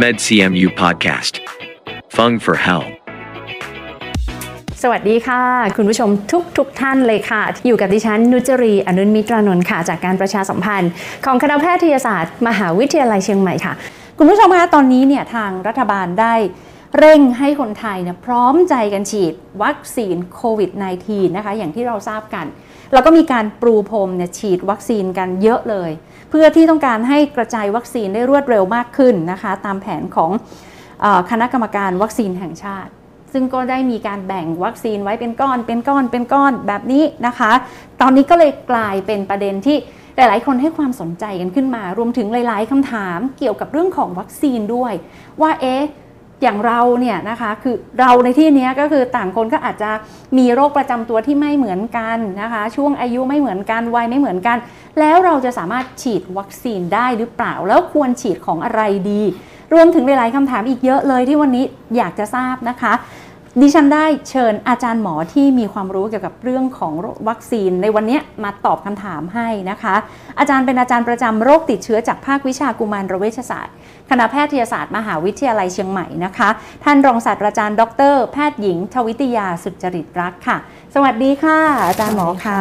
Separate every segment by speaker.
Speaker 1: MedCMU Podcast. Fung for Hell.
Speaker 2: สวัสดีค่ะ คุณผู้ชมทุกทุกท่านเลยค่ะ อยู่กับดิฉันนุจรีอนุนมิตรานนท์ค่ะ จากการประชาสัมพันธ์ ของคณะแพทยศาสตร์ มหาวิทยาลัยเชียงใหม่ค่ะ คุณผู้ชมคะตอนนี้เนี่ยทางรัฐบาลได้เร่งให้คนไทยเนี่ยพร้อมใจกันฉีดวัคซีนโควิด -19 นะคะ อย่างที่เราทราบกัน แล้วก็มีการปรูพรมเนี่ยฉีดวัคซีนกันเยอะเลย เพื่อที่ต้องการให้กระจายวัคซีนได้รวดเร็วมากขึ้นนะคะ ตามแผนของคณะกรรมการวัคซีนแห่งชาติ ซึ่งก็ได้มีการแบ่งวัคซีนไว้เป็นก้อน เป็นก้อน เป็นก้อนแบบนี้นะคะ ตอนนี้ก็เลยกลายเป็นประเด็นที่หลาย ๆ คนให้ความสนใจกันขึ้นมา รวมถึงหลาย ๆคำถามเกี่ยวกับเรื่องของวัคซีนด้วย ว่าเอ๊ะ อย่างเราเนี่ยนะคะคือเราในที่นี้ก็คือต่างคนก็อาจจะมีโรคประจำตัวที่ไม่เหมือนกันนะคะ ช่วงอายุไม่เหมือนกันวัยไม่เหมือนกัน แล้วเราจะสามารถฉีดวัคซีนได้หรือเปล่า แล้วควรฉีดของอะไรดี รวมถึงหลายๆคำถามอีกเยอะเลยที่วันนี้อยากจะทราบนะคะ ดิฉันได้เชิญอาจารย์หมอที่มีความรู้เกี่ยวกับเรื่องของวัคซีนในวันนี้มาตอบคำถามให้นะคะ อาจารย์เป็นอาจารย์ประจำโรคติดเชื้อจากภาควิชากุมารเวชศาสตร์คณะแพทยศาสตร์มหาวิทยาลัยเชียงใหม่นะคะ ท่านรองศาสตราจารย์ ดร แพทย์หญิง ทวิตยาสุจริตรักษ์ค่ะ สวัสดีค่ะ อาจารย์หมอคะ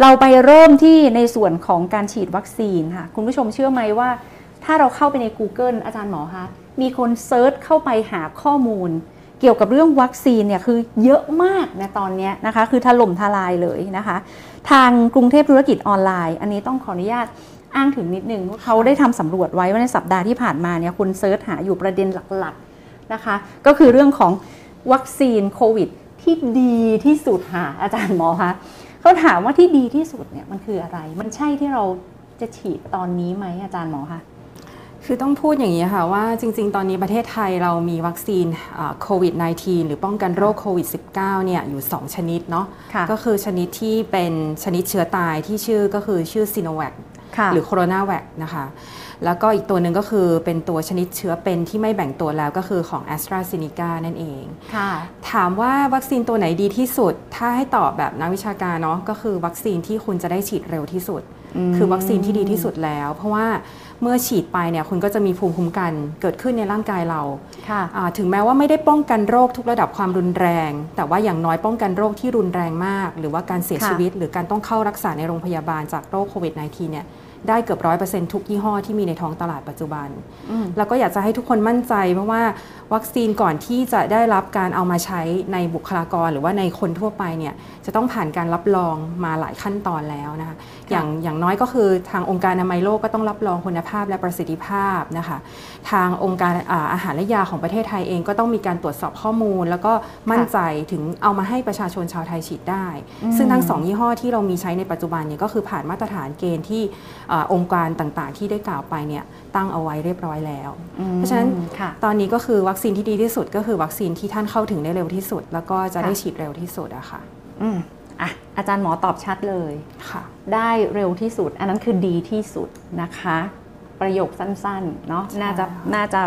Speaker 2: เราไปเริ่มที่ในส่วนของการฉีดวัคซีนค่ะ คุณผู้ชมเชื่อไหมว่า ถ้าเราเข้าไปใน Google อาจารย์หมอคะมีคน search เข้าไปหาข้อมูล เกี่ยวกับเรื่องวัคซีนเนี่ยคือเยอะมากนะตอนนี้นะคะคือถล่มทลายเลยนะคะ ทางกรุงเทพธุรกิจออนไลน์ อันนี้ต้องขออนุญาตอ้างถึงนิดนึงว่าเขาได้ทำสำรวจไว้ว่าในสัปดาห์ที่ผ่านมาเนี่ยคน search หาอยู่ประเด็นหลักๆนะคะ ก็คือเรื่องของวัคซีนโควิดที่ดีที่สุดค่ะอาจารย์หมอคะเขาถามว่าที่ดีที่สุดเนี่ยมันคืออะไร มันใช่ที่เราจะฉีดตอนนี้ไหมอาจารย์หมอคะ
Speaker 3: คือต้องพูดอย่างนี้ค่ะว่าจริง ๆ ตอนนี้ประเทศไทยเรามีวัคซีนโควิด -19 หรือป้องกันโรคโควิด -19 เนี่ยอยู่ 2 ชนิดเนาะ
Speaker 2: ค่ะ
Speaker 3: ก็คือชนิดที่เป็นชนิดเชื้อตายที่ชื่อก็คือชื่อซีโนแวค
Speaker 2: ค่ะ
Speaker 3: หรือโคโรนาแวคนะคะแล้วก็อีกตัวหนึ่งก็คือเป็นตัวชนิดเชื้อเป็นที่ไม่แบ่งตัวแล้วก็คือของ a s t r a z เซ e c a นั่นเอง
Speaker 2: ค่ะ
Speaker 3: ถามว่าวัคซีนตัวไหนดีที่สุด ถ้าให้ตอบแบบนักวิชาการเนาะก็คือวัคซีนที่คุณจะได้ฉีดเร็วที่สุด คือวัคซีนที่ดีที่สุดแล้ว เพราะว่าเมื่อฉีดไปเนี่ยคุณก็จะมีภูมิคุ้มกันเกิดขึ้นในร่างกายเรา
Speaker 2: ค่ะ
Speaker 3: อ่าถึงแม้ว่าไม่ได้ป้องกันโรคทุกระดับความรุนแรง แต่ว่าอย่างน้อยป้องกันโรคที่รุนแรงมาก หรือว่าการเสีย
Speaker 2: ค่ะ
Speaker 3: ชีวิต หรือการต้องเข้ารักษาในโรงพยาบาลจากโรคโควิด -19 เนี่ย ได้เกือบร้อยเปอร์เซ็นต์ทุกยี่ห้อที่มีในท้องตลาดปัจจุบัน
Speaker 2: อืม
Speaker 3: แล้วก็อยากจะให้ทุกคนมั่นใจ เพราะว่าวัคซีนก่อนที่จะได้รับการเอามาใช้ในบุคลากร หรือว่าในคนทั่วไปเนี่ยจะต้องผ่านการรับรองมาหลายขั้นตอนแล้วนะคะอย่างอย่างน้อยก็คือทางองค์การอนามัยโลกก็ต้องรับรองคุณภาพและประสิทธิภาพนะคะทางองค์การอาอาหารและยาของประเทศไทยเองก็ต้องมีการตรวจสอบข้อมูล แล้วก็มั่นใจถึงเอามาให้ประชาชนชาวไทยฉีดได้
Speaker 2: อืม
Speaker 3: ซึ่งทั้งสองยี่ห้อที่เรามีใช้ในปัจจุบันเนี่ยก็คือผ่านมาตรฐานเกณฑ์ที่อาองค์การต่างๆ ที่ได้กล่าวไปเนี่ยตั้งเอาไว้เรียบร้อยแล้ว เพราะฉะนั้น
Speaker 2: ค่ะ
Speaker 3: ตอนนี้ก็คือวัคซีนที่ดีที่สุดก็คือวัคซีนที่ท่านเข้าถึงได้เร็วที่สุด แล้วก็จะได้
Speaker 2: ค่ะ
Speaker 3: ฉีดเร็วที่สุดอะค่ะ
Speaker 2: อืมอะอาจารย์หมอตอบชัดเลย
Speaker 3: ค่ะ
Speaker 2: ได้เร็วที่สุด อันนั้นคือดีที่สุดนะคะ ประโยคสั้นๆเนาะ
Speaker 3: ใช่
Speaker 2: น่าจะ
Speaker 3: ค่ะ
Speaker 2: น่าจะ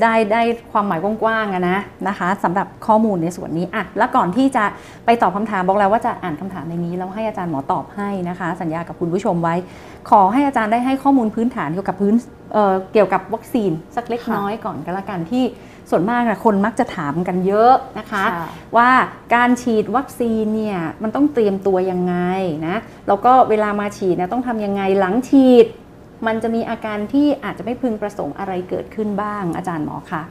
Speaker 2: ได้ได้ความหมายกว้างๆอะนะนะคะสำหรับข้อมูลในส่วนนี้อะแล้วก่อนที่จะไปตอบคำถามบอกแล้วว่าจะอ่านคำถามในนี้แล้วให้อาจารย์หมอตอบให้นะคะ สัญญากับคุณผู้ชมไว้ ขอให้อาจารย์ได้ให้ข้อมูลพื้นฐานเกี่ยวกับพื้นเอ่อเกี่ยวกับวัคซีนสักเล็ก
Speaker 3: ค่ะ
Speaker 2: น้อยก่อนก็แล้วกันที่ส่วนมากนะคนมักจะถามกันเยอะนะคะ
Speaker 3: ค่ะ
Speaker 2: ว่าการฉีดวัคซีนเนี่ยมันต้องเตรียมตัวยังไงนะแล้วก็เวลามาฉีดเนี่ยต้องทำยังไงหลังฉีด มันจะมีอาการที่อาจจะไม่พึงประสงค์อะไรเกิดขึ้นบ้างอาจารย์หมอคะ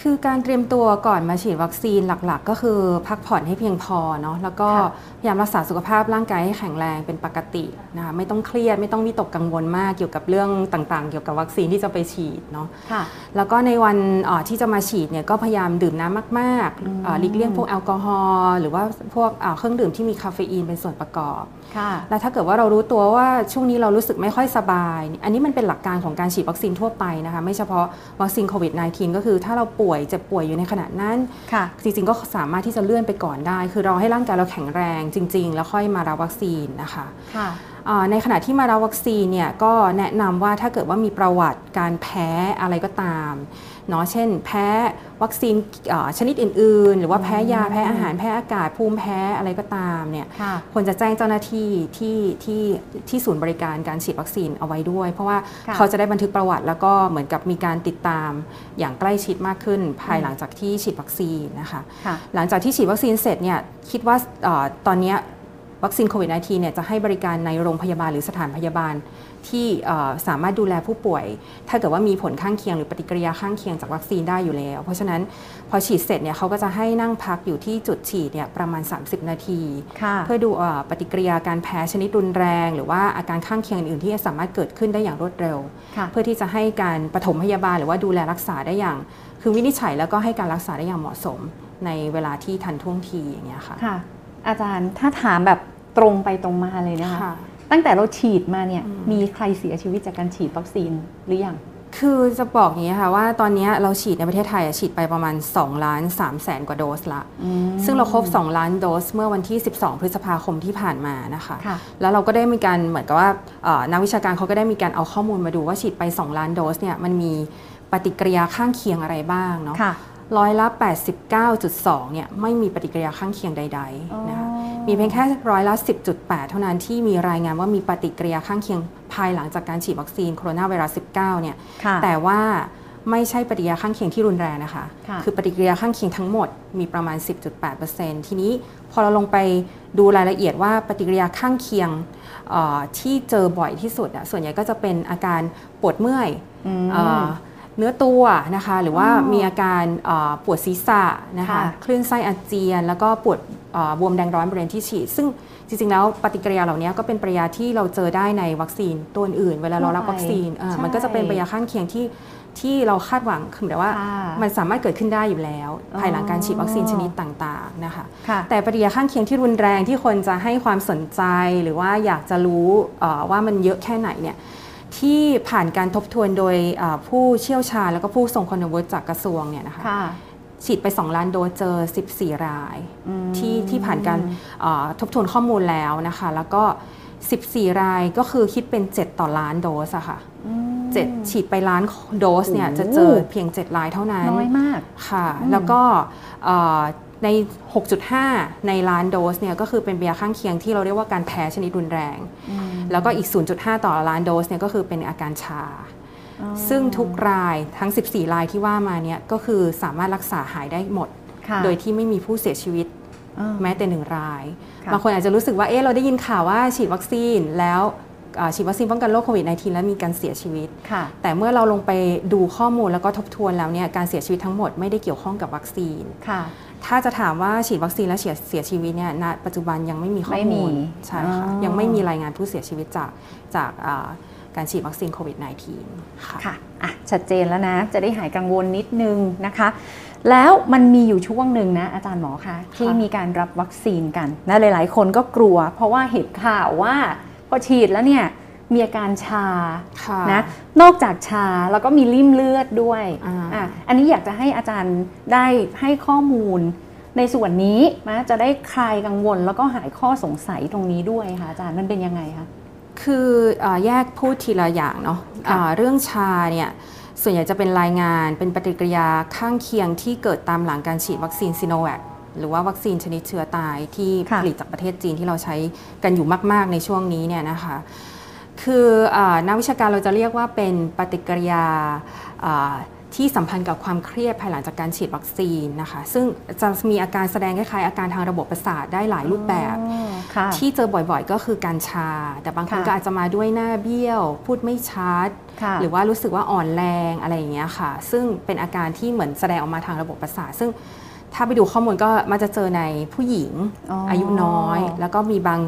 Speaker 3: คือการเตรียมตัวก่อนมาฉีดวัคซีนหลักๆ ก็คือพักผ่อนให้เพียงพอเนาะแล้วก็
Speaker 2: ค่ะ
Speaker 3: พยายามรักษาสุขภาพร่างกายให้แข็งแรงเป็นปกตินะคะไม่ต้องเครียดไม่ต้องวิตกกังวลมากเกี่ยวกับเรื่องต่างๆ เกี่ยวกับวัคซีนที่จะไปฉีดเนาะ
Speaker 2: ค่ะ
Speaker 3: แล้วก็ในวันเอ่อที่จะมาฉีดเนี่ยก็พยายามดื่มน้ำมาก
Speaker 2: อืม
Speaker 3: ๆเอ่อหลีกเลี่ยงพวกแอลกอฮอล์หรือว่าพวกเอ่อเครื่องดื่มที่มีคาเฟอีนเป็นส่วนประกอบ
Speaker 2: ค่ะ
Speaker 3: แล้วถ้าเกิดว่าเรารู้ตัวว่าช่วงนี้เรารู้สึกไม่ค่อยสบาย อันนี้มันเป็นหลักการของการฉีดวัคซีนทั่วไปนะคะ ไม่เฉพาะวัคซีนโควิด -19 ก็คือถ้าเราป่วยเจ็บป่วยอยู่ในขณะนั้น
Speaker 2: ค่ะ
Speaker 3: จริงๆก็สามารถที่จะเลื่อนไปก่อนได้ คือเราให้ร่างกายเราแข็งแรงจริง ๆ แล้วค่อยมารับวัคซีนนะคะ
Speaker 2: ค่ะ
Speaker 3: อ่าในขณะที่มารับวัคซีนเนี่ยก็แนะนำว่าถ้าเกิดว่ามีประวัติการแพ้อะไรก็ตามเนาะเช่น แพ้ วัคซีนเอ่อชนิดอื่น ๆ หรือว่าแพ้ยาแพ้อาหารแพ้อากาศภูมิแพ้อะไรก็ตามเนี่ย
Speaker 2: ค่ะ
Speaker 3: ควรจะแจ้งเจ้าหน้าที่ที่ที่ที่ศูนย์บริการการฉีดวัคซีนเอาไว้ด้วย เพราะว่า
Speaker 2: ค่ะ
Speaker 3: เขาจะได้บันทึกประวัติ แล้วก็เหมือนกับมีการติดตามอย่างใกล้ชิดมากขึ้น ภายหลังจากที่ฉีดวัคซีนนะคะ
Speaker 2: ค่ะ
Speaker 3: หลังจากที่ฉีดวัคซีนเสร็จเนี่ยคิดว่าเออตอนเนี้ยวัคซีนโควิด -19 เนี่ยจะให้บริการในโรงพยาบาลหรือสถานพยาบาล ที่เอ่อสามารถดูแลผู้ป่วย ถ้าเกิดว่ามีผลข้างเคียงหรือปฏิกิริยาข้างเคียงจากวัคซีนได้อยู่แล้ว เพราะฉะนั้นพอฉีดเสร็จเนี่ยเขาก็จะให้นั่งพักอยู่ที่จุดฉีดเนี่ยประมาณ 30 นาที
Speaker 2: ค่ะ
Speaker 3: เพื่อดูเอ่อปฏิกิริยาการแพ้ชนิดรุนแรง หรือว่าอาการข้างเคียงอื่นๆที่สามารถเกิดขึ้นได้อย่างรวดเร็ว
Speaker 2: ค่ะ
Speaker 3: เพื่อที่จะให้การปฐมพยาบาลหรือว่าดูแลรักษาได้อย่าง คือวินิจฉัยแล้วก็ให้การรักษาได้อย่างเหมาะสม ในเวลาที่ทันท่วงทีอย่างเงี้ยค่ะ
Speaker 2: ค่ะอาจารย์ถ้าถามแบบตรงไปตรงมาเลยนะคะ
Speaker 3: ค่ะ
Speaker 2: ตั้งแต่เราฉีดมาเนี่ย
Speaker 3: อืม
Speaker 2: มีใครเสียชีวิตจากการฉีดวัคซีนหรือยัง
Speaker 3: คือจะบอกอย่างนี้ค่ะว่าตอนนี้เราฉีดในประเทศไทยอะฉีดไปประมาณ2ล้าน3แสนกว่าโดสละ ซึ่งเราครบ 2 ล้านโดสเมื่อวันที่ 12 พฤษภาคมที่ผ่านมานะคะ
Speaker 2: ค่ะ
Speaker 3: แล้วเราก็ได้มีการเหมือนกับว่าเอ่อนักวิชาการเขาก็ได้มีการเอาข้อมูลมาดูว่าฉีดไป 2 ล้านโดสเนี่ยมันมีปฏิกิริยาข้างเคียงอะไรบ้างเนาะ
Speaker 2: ค่ะ
Speaker 3: ร้อยละ 89.2เนี่ยไม่มีปฏิกิริยาข้างเคียงใดๆนะคะ มีเพียงแค่ร้อยละ 10.8 เท่านั้นที่มีรายงานว่ามีปฏิกิริยาข้างเคียงภายหลังจากการฉีดวัคซีนโคโรนาไวรัส 19 เนี่ย
Speaker 2: ค่ะ
Speaker 3: แต่ว่าไม่ใช่ปฏิกิริยาข้างเคียงที่รุนแรงนะคะ
Speaker 2: ค่ะ
Speaker 3: อปฏิกิริยาข้างเคียงทั้งหมดมีประมาณ 10.8%ทีนี้พอเราลงไปดูรายละเอียดว่าปฏิกิริยาข้างเคียงเอ่อที่เจอบ่อยที่สุดอะส่วนใหญ่ก็จะเป็นอาการปวดเมื่อย
Speaker 2: อืม
Speaker 3: เอ่อเนื้อตัวนะคะหรือว่า
Speaker 2: อ๋อ
Speaker 3: มีอาการเอ่อปวดศีรษะนะคะ
Speaker 2: ค่ะ
Speaker 3: คลื่นไส้อาเจียน แล้วก็ปวดเอ่อบวมแดงร้อนบริเวณที่ฉีด ซึ่งจริงๆแล้วปฏิกิริยาเหล่านี้ก็เป็นปฏิกิริยาที่เราเจอได้ในวัคซีนตัวอื่นๆเวลาเรารับวัคซีนเอ่อ
Speaker 2: ใช่
Speaker 3: มันก็จะเป็นปฏิกิริยาข้างเคียงที่ที่เราคาดหวังคือหมายว่า
Speaker 2: ค่ะ
Speaker 3: มันสามารถเกิดขึ้นได้อยู่แล้ว
Speaker 2: อ๋อ
Speaker 3: ภายหลังการฉีดวัคซีนชนิดต่างๆนะคะ
Speaker 2: ค่ะ
Speaker 3: แต่ปฏิกิริยาข้างเคียงที่รุนแรงที่คนจะให้ความสนใจหรือว่าอยากจะรู้เอ่อว่ามันเยอะแค่ไหนเนี่ย ที่ผ่านการทบทวนโดยเอ่อผู้เชี่ยวชาญแล้วก็ผู้ทรงคุณวุฒิจากกระทรวงเนี่ยนะคะ
Speaker 2: ค่ะ
Speaker 3: ฉีดไป 2 ล้านโดสเจอ 14 ราย
Speaker 2: อืม
Speaker 3: ที่ที่ผ่านการเอ่อทบทวนข้อมูลแล้วนะคะ แล้วก็ 14 รายก็คือคิดเป็น 7 ต่อล้านโดสอะค่ะ
Speaker 2: อืม
Speaker 3: เจ็ดฉีดไปล้านโดสเนี่ย
Speaker 2: โอ้
Speaker 3: จะเจอเพียง 7 รายเท่านั้น
Speaker 2: น้อยมาก
Speaker 3: ค่ะ
Speaker 2: อืม
Speaker 3: แล้วก็เอ่อ ใน 6.5 ในล้านโดสเนี่ยก็คือเป็นเบียร์ข้างเคียงที่เราเรียกว่าการแพ้ชนิดรุนแรง
Speaker 2: อืม
Speaker 3: แล้วก็อีก 0.5 ต่อล้านโดสเนี่ยก็คือเป็นอาการชา
Speaker 2: อ๋อ
Speaker 3: ซึ่งทุกรายทั้ง 14 รายที่ว่ามาเนี่ยก็คือสามารถรักษาหายได้หมด
Speaker 2: ค่ะ
Speaker 3: โดยที่ไม่มีผู้เสียชีวิต
Speaker 2: อ่า
Speaker 3: แม้แต่หนึ่งราย
Speaker 2: ค่ะ
Speaker 3: บางคนอาจจะรู้สึกว่าเอ๊ะเราได้ยินข่าวว่าฉีดวัคซีนแล้วเอ่อฉีดวัคซีนป้องกันโรคโควิด -19 แล้วมีการเสียชีวิต
Speaker 2: ค่ะ
Speaker 3: แต่เมื่อเราลงไปดูข้อมูลแล้วก็ทบทวนแล้วเนี่ยการเสียชีวิตทั้งหมดไม่ได้เกี่ยวข้องกับวัคซีน
Speaker 2: ค่ะ
Speaker 3: ถ้าจะถามว่าฉีดวัคซีนแล้วเสียเสียชีวิตเนี่ยณปัจจุบันยังไม่มีข้อ
Speaker 2: ไม่มี
Speaker 3: มูลใช่ค่ะ
Speaker 2: อ๋อ
Speaker 3: ยังไม่มีรายงานผู้เสียชีวิตจากจากเอ่อการฉีดวัคซีนโควิด -19 ค่ะ
Speaker 2: ค่ะอะ ชัดเจนแล้วนะ จะได้หายกังวลนิดนึงนะคะ แล้วมันมีอยู่ช่วงหนึ่งนะ อาจารย์หมอคะที่มีการรับวัคซีนกันนะหลาย ๆ คนก็กลัว เพราะว่าเห็นข่าวว่าพอฉีดแล้วเนี่ย มีอาการชา
Speaker 3: ค่ะ
Speaker 2: นะนอกจากชาแล้วก็มีริ่มเลือดด้วย
Speaker 3: อ่า
Speaker 2: อะอันนี้อยากจะให้อาจารย์ได้ให้ข้อมูลในส่วนนี้นะจะได้คลายกังวล แล้วก็หายข้อสงสัยตรงนี้ด้วยค่ะอาจารย์มันเป็นยังไงคะ
Speaker 3: คือเออแยกพูดทีละอย่างเนาะ
Speaker 2: ค่ะ
Speaker 3: อ่าเรื่องชาเนี่ยส่วนใหญ่จะเป็นรายงานเป็นปฏิกิริยาข้างเคียงที่เกิดตามหลังการฉีดวัคซีนซีโนแวคหรือว่าวัคซีนชนิดเชื้อตายที่
Speaker 2: ค่ะ
Speaker 3: ผลิตจากประเทศจีนที่เราใช้กันอยู่มาก ๆ ในช่วงนี้เนี่ยนะคะ คืออานักวิชาการเราจะเรียกว่าเป็นปฏิกิริยาอ่าที่สัมพันธ์กับความเครียดภายหลังจากการฉีดวัคซีนนะคะ ซึ่งจะมีอาการแสดงคล้ายๆอาการทางระบบประสาทได้หลายรูปแบบ
Speaker 2: อ๋อค่ะ
Speaker 3: ที่เจอบ่อยๆก็คือการชา แต่บางคน
Speaker 2: ค่ะ
Speaker 3: ก็อาจจะมาด้วยหน้าเบี้ยว พูดไม่ชัด
Speaker 2: ค่ะ
Speaker 3: หรือว่ารู้สึกว่าอ่อนแรงอะไรอย่างเงี้ยค่ะ ซึ่งเป็นอาการที่เหมือนแสดงออกมาทางระบบประสาท ซึ่ง ถ้าไปดูข้อมูลก็มักจะเจอในผู้หญิง
Speaker 2: อ๋ออ
Speaker 3: อายุน้อย แล้วก็มีบาง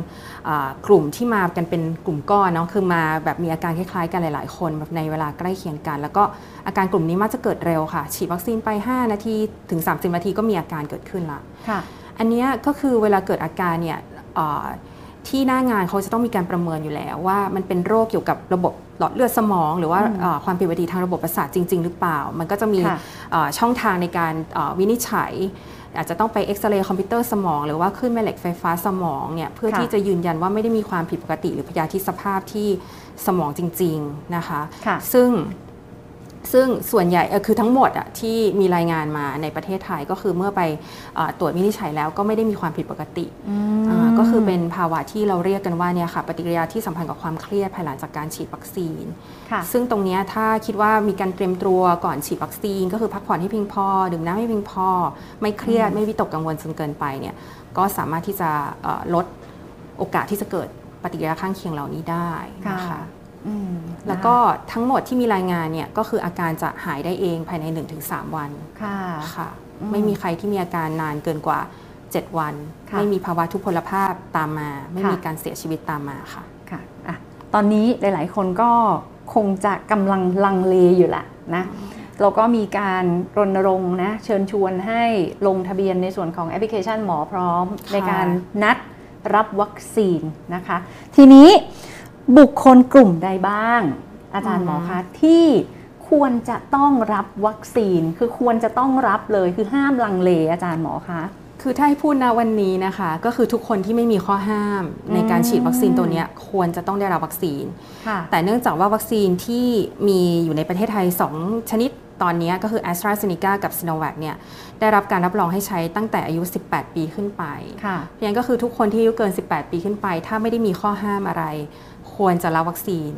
Speaker 3: อ่ากลุ่มที่มากันเป็นกลุ่มก้อนเนาะคือมาแบบมีอาการคล้ายๆกันหลาย ๆ คนแบบในเวลาใกล้เคียงกัน แล้วก็อาการกลุ่มนี้มักจะเกิดเร็วค่ะ ฉีดวัคซีนไป 5 นาทีถึง 30 นาทีก็มีอาการเกิดขึ้นละ
Speaker 2: ค่ะ
Speaker 3: อันเนี้ยก็คือเวลาเกิดอาการเนี่ยเอ่อที่หน้างานเขาจะต้องมีการประเมินอยู่แล้วว่ามันเป็นโรคเกี่ยวกับระบบ หลอดเลือดสมอง หรือว่า
Speaker 2: อืม
Speaker 3: เอ่อความผิดปกติทางระบบประสาทจริง ๆ หรือเปล่า มันก็จะมี
Speaker 2: ค่ะ
Speaker 3: เอ่อช่องทางในการเอ่อวินิจฉัย อาจจะต้องไปเอ็กซเรย์คอมพิวเตอร์สมอง หรือว่าขึ้นแม่เหล็กไฟฟ้าสมองเนี่ยเพื่อ
Speaker 2: ค่ะ
Speaker 3: ที่จะยืนยันว่าไม่ได้มีความผิดปกติ หรือพยาธิสภาพที่สมองจริง ๆนะคะ
Speaker 2: ค่ะ
Speaker 3: ซึ่ง ซึ่งส่วนใหญ่เอ่อคือทั้งหมดอะที่มีรายงานมาในประเทศไทยก็คือเมื่อไปเอ่อตรวจวินิจฉัยแล้วก็ไม่ได้มีความผิดปกติอ่าก็คือเป็นภาวะที่เราเรียกกันว่าเนี่ยค่ะปฏิกิริยาที่สัมพันธ์กับความเครียดภายหลังจากการฉีดวัคซีน
Speaker 2: ค่ะ
Speaker 3: ซึ่งตรงเนี้ยถ้าคิดว่ามีการเตรียมตัวก่อนฉีดวัคซีน ก็คือพักผ่อนให้เพียงพอดื่มน้ำให้เพียงพอ ไม่เครียดไม่วิตกกังวลจนเกินไปเนี่ยก็สามารถที่จะเอ่อลดโอกาสที่จะเกิดปฏิกิริยาข้างเคียงเหล่านี้ได้นะคะ
Speaker 2: อืม
Speaker 3: แล้วก็ทั้งหมดที่มีรายงานเนี่ยก็คืออาการจะหายได้เองภายใน 1-3 วัน
Speaker 2: ค่ะ
Speaker 3: ค่ะ
Speaker 2: อืม
Speaker 3: ไม่มีใครที่มีอาการนานเกินกว่า 7 วัน
Speaker 2: ค่ะ
Speaker 3: ไม่มีภาวะทุพพลภาพตามมา ไม่
Speaker 2: ค่ะ
Speaker 3: มีการเสียชีวิตตามมาค่ะ
Speaker 2: ค่ะอะตอนนี้หลาย ๆ คนก็คงจะกำลังลังเลอยู่แหละนะเราก็มีการรณรงค์นะเชิญชวนให้ลงทะเบียนในส่วนของแอปพลิเคชันหมอพร้อม
Speaker 3: ค่ะ
Speaker 2: ในการนัดรับวัคซีนนะคะ ทีนี้ บุคคลกลุ่มใดบ้าง อาจารย์หมอคะที่ควรจะต้องรับวัคซีน คือควรจะต้องรับเลยคือห้ามลังเลอาจารย์หมอคะ
Speaker 3: คือถ้าให้พูดนะวันนี้นะคะ ก็คือทุกคนที่ไม่มีข้อห้ามในการฉีดวัคซีนตัวเนี้ยควรจะต้องได้รับวัคซีน
Speaker 2: ค่ะ
Speaker 3: แต่เนื่องจากว่าวัคซีนที่มีอยู่ในประเทศไทย 2 ชนิดตอนนี้ก็คือ a s t r a z e ซ e c a กับ s i n o v a c เนี่ยได้รับการรับรองให้ใช้ตั้งแต่อายุ 18 ปีขึ้นไป
Speaker 2: ค่ะ
Speaker 3: เพราะฉะนั้นก็คือทุกคนที่อายุเกิน 18 ปีขึ้นไป ถ้าไม่ได้มีข้อห้ามอะไร ควรจะรับวัคซีน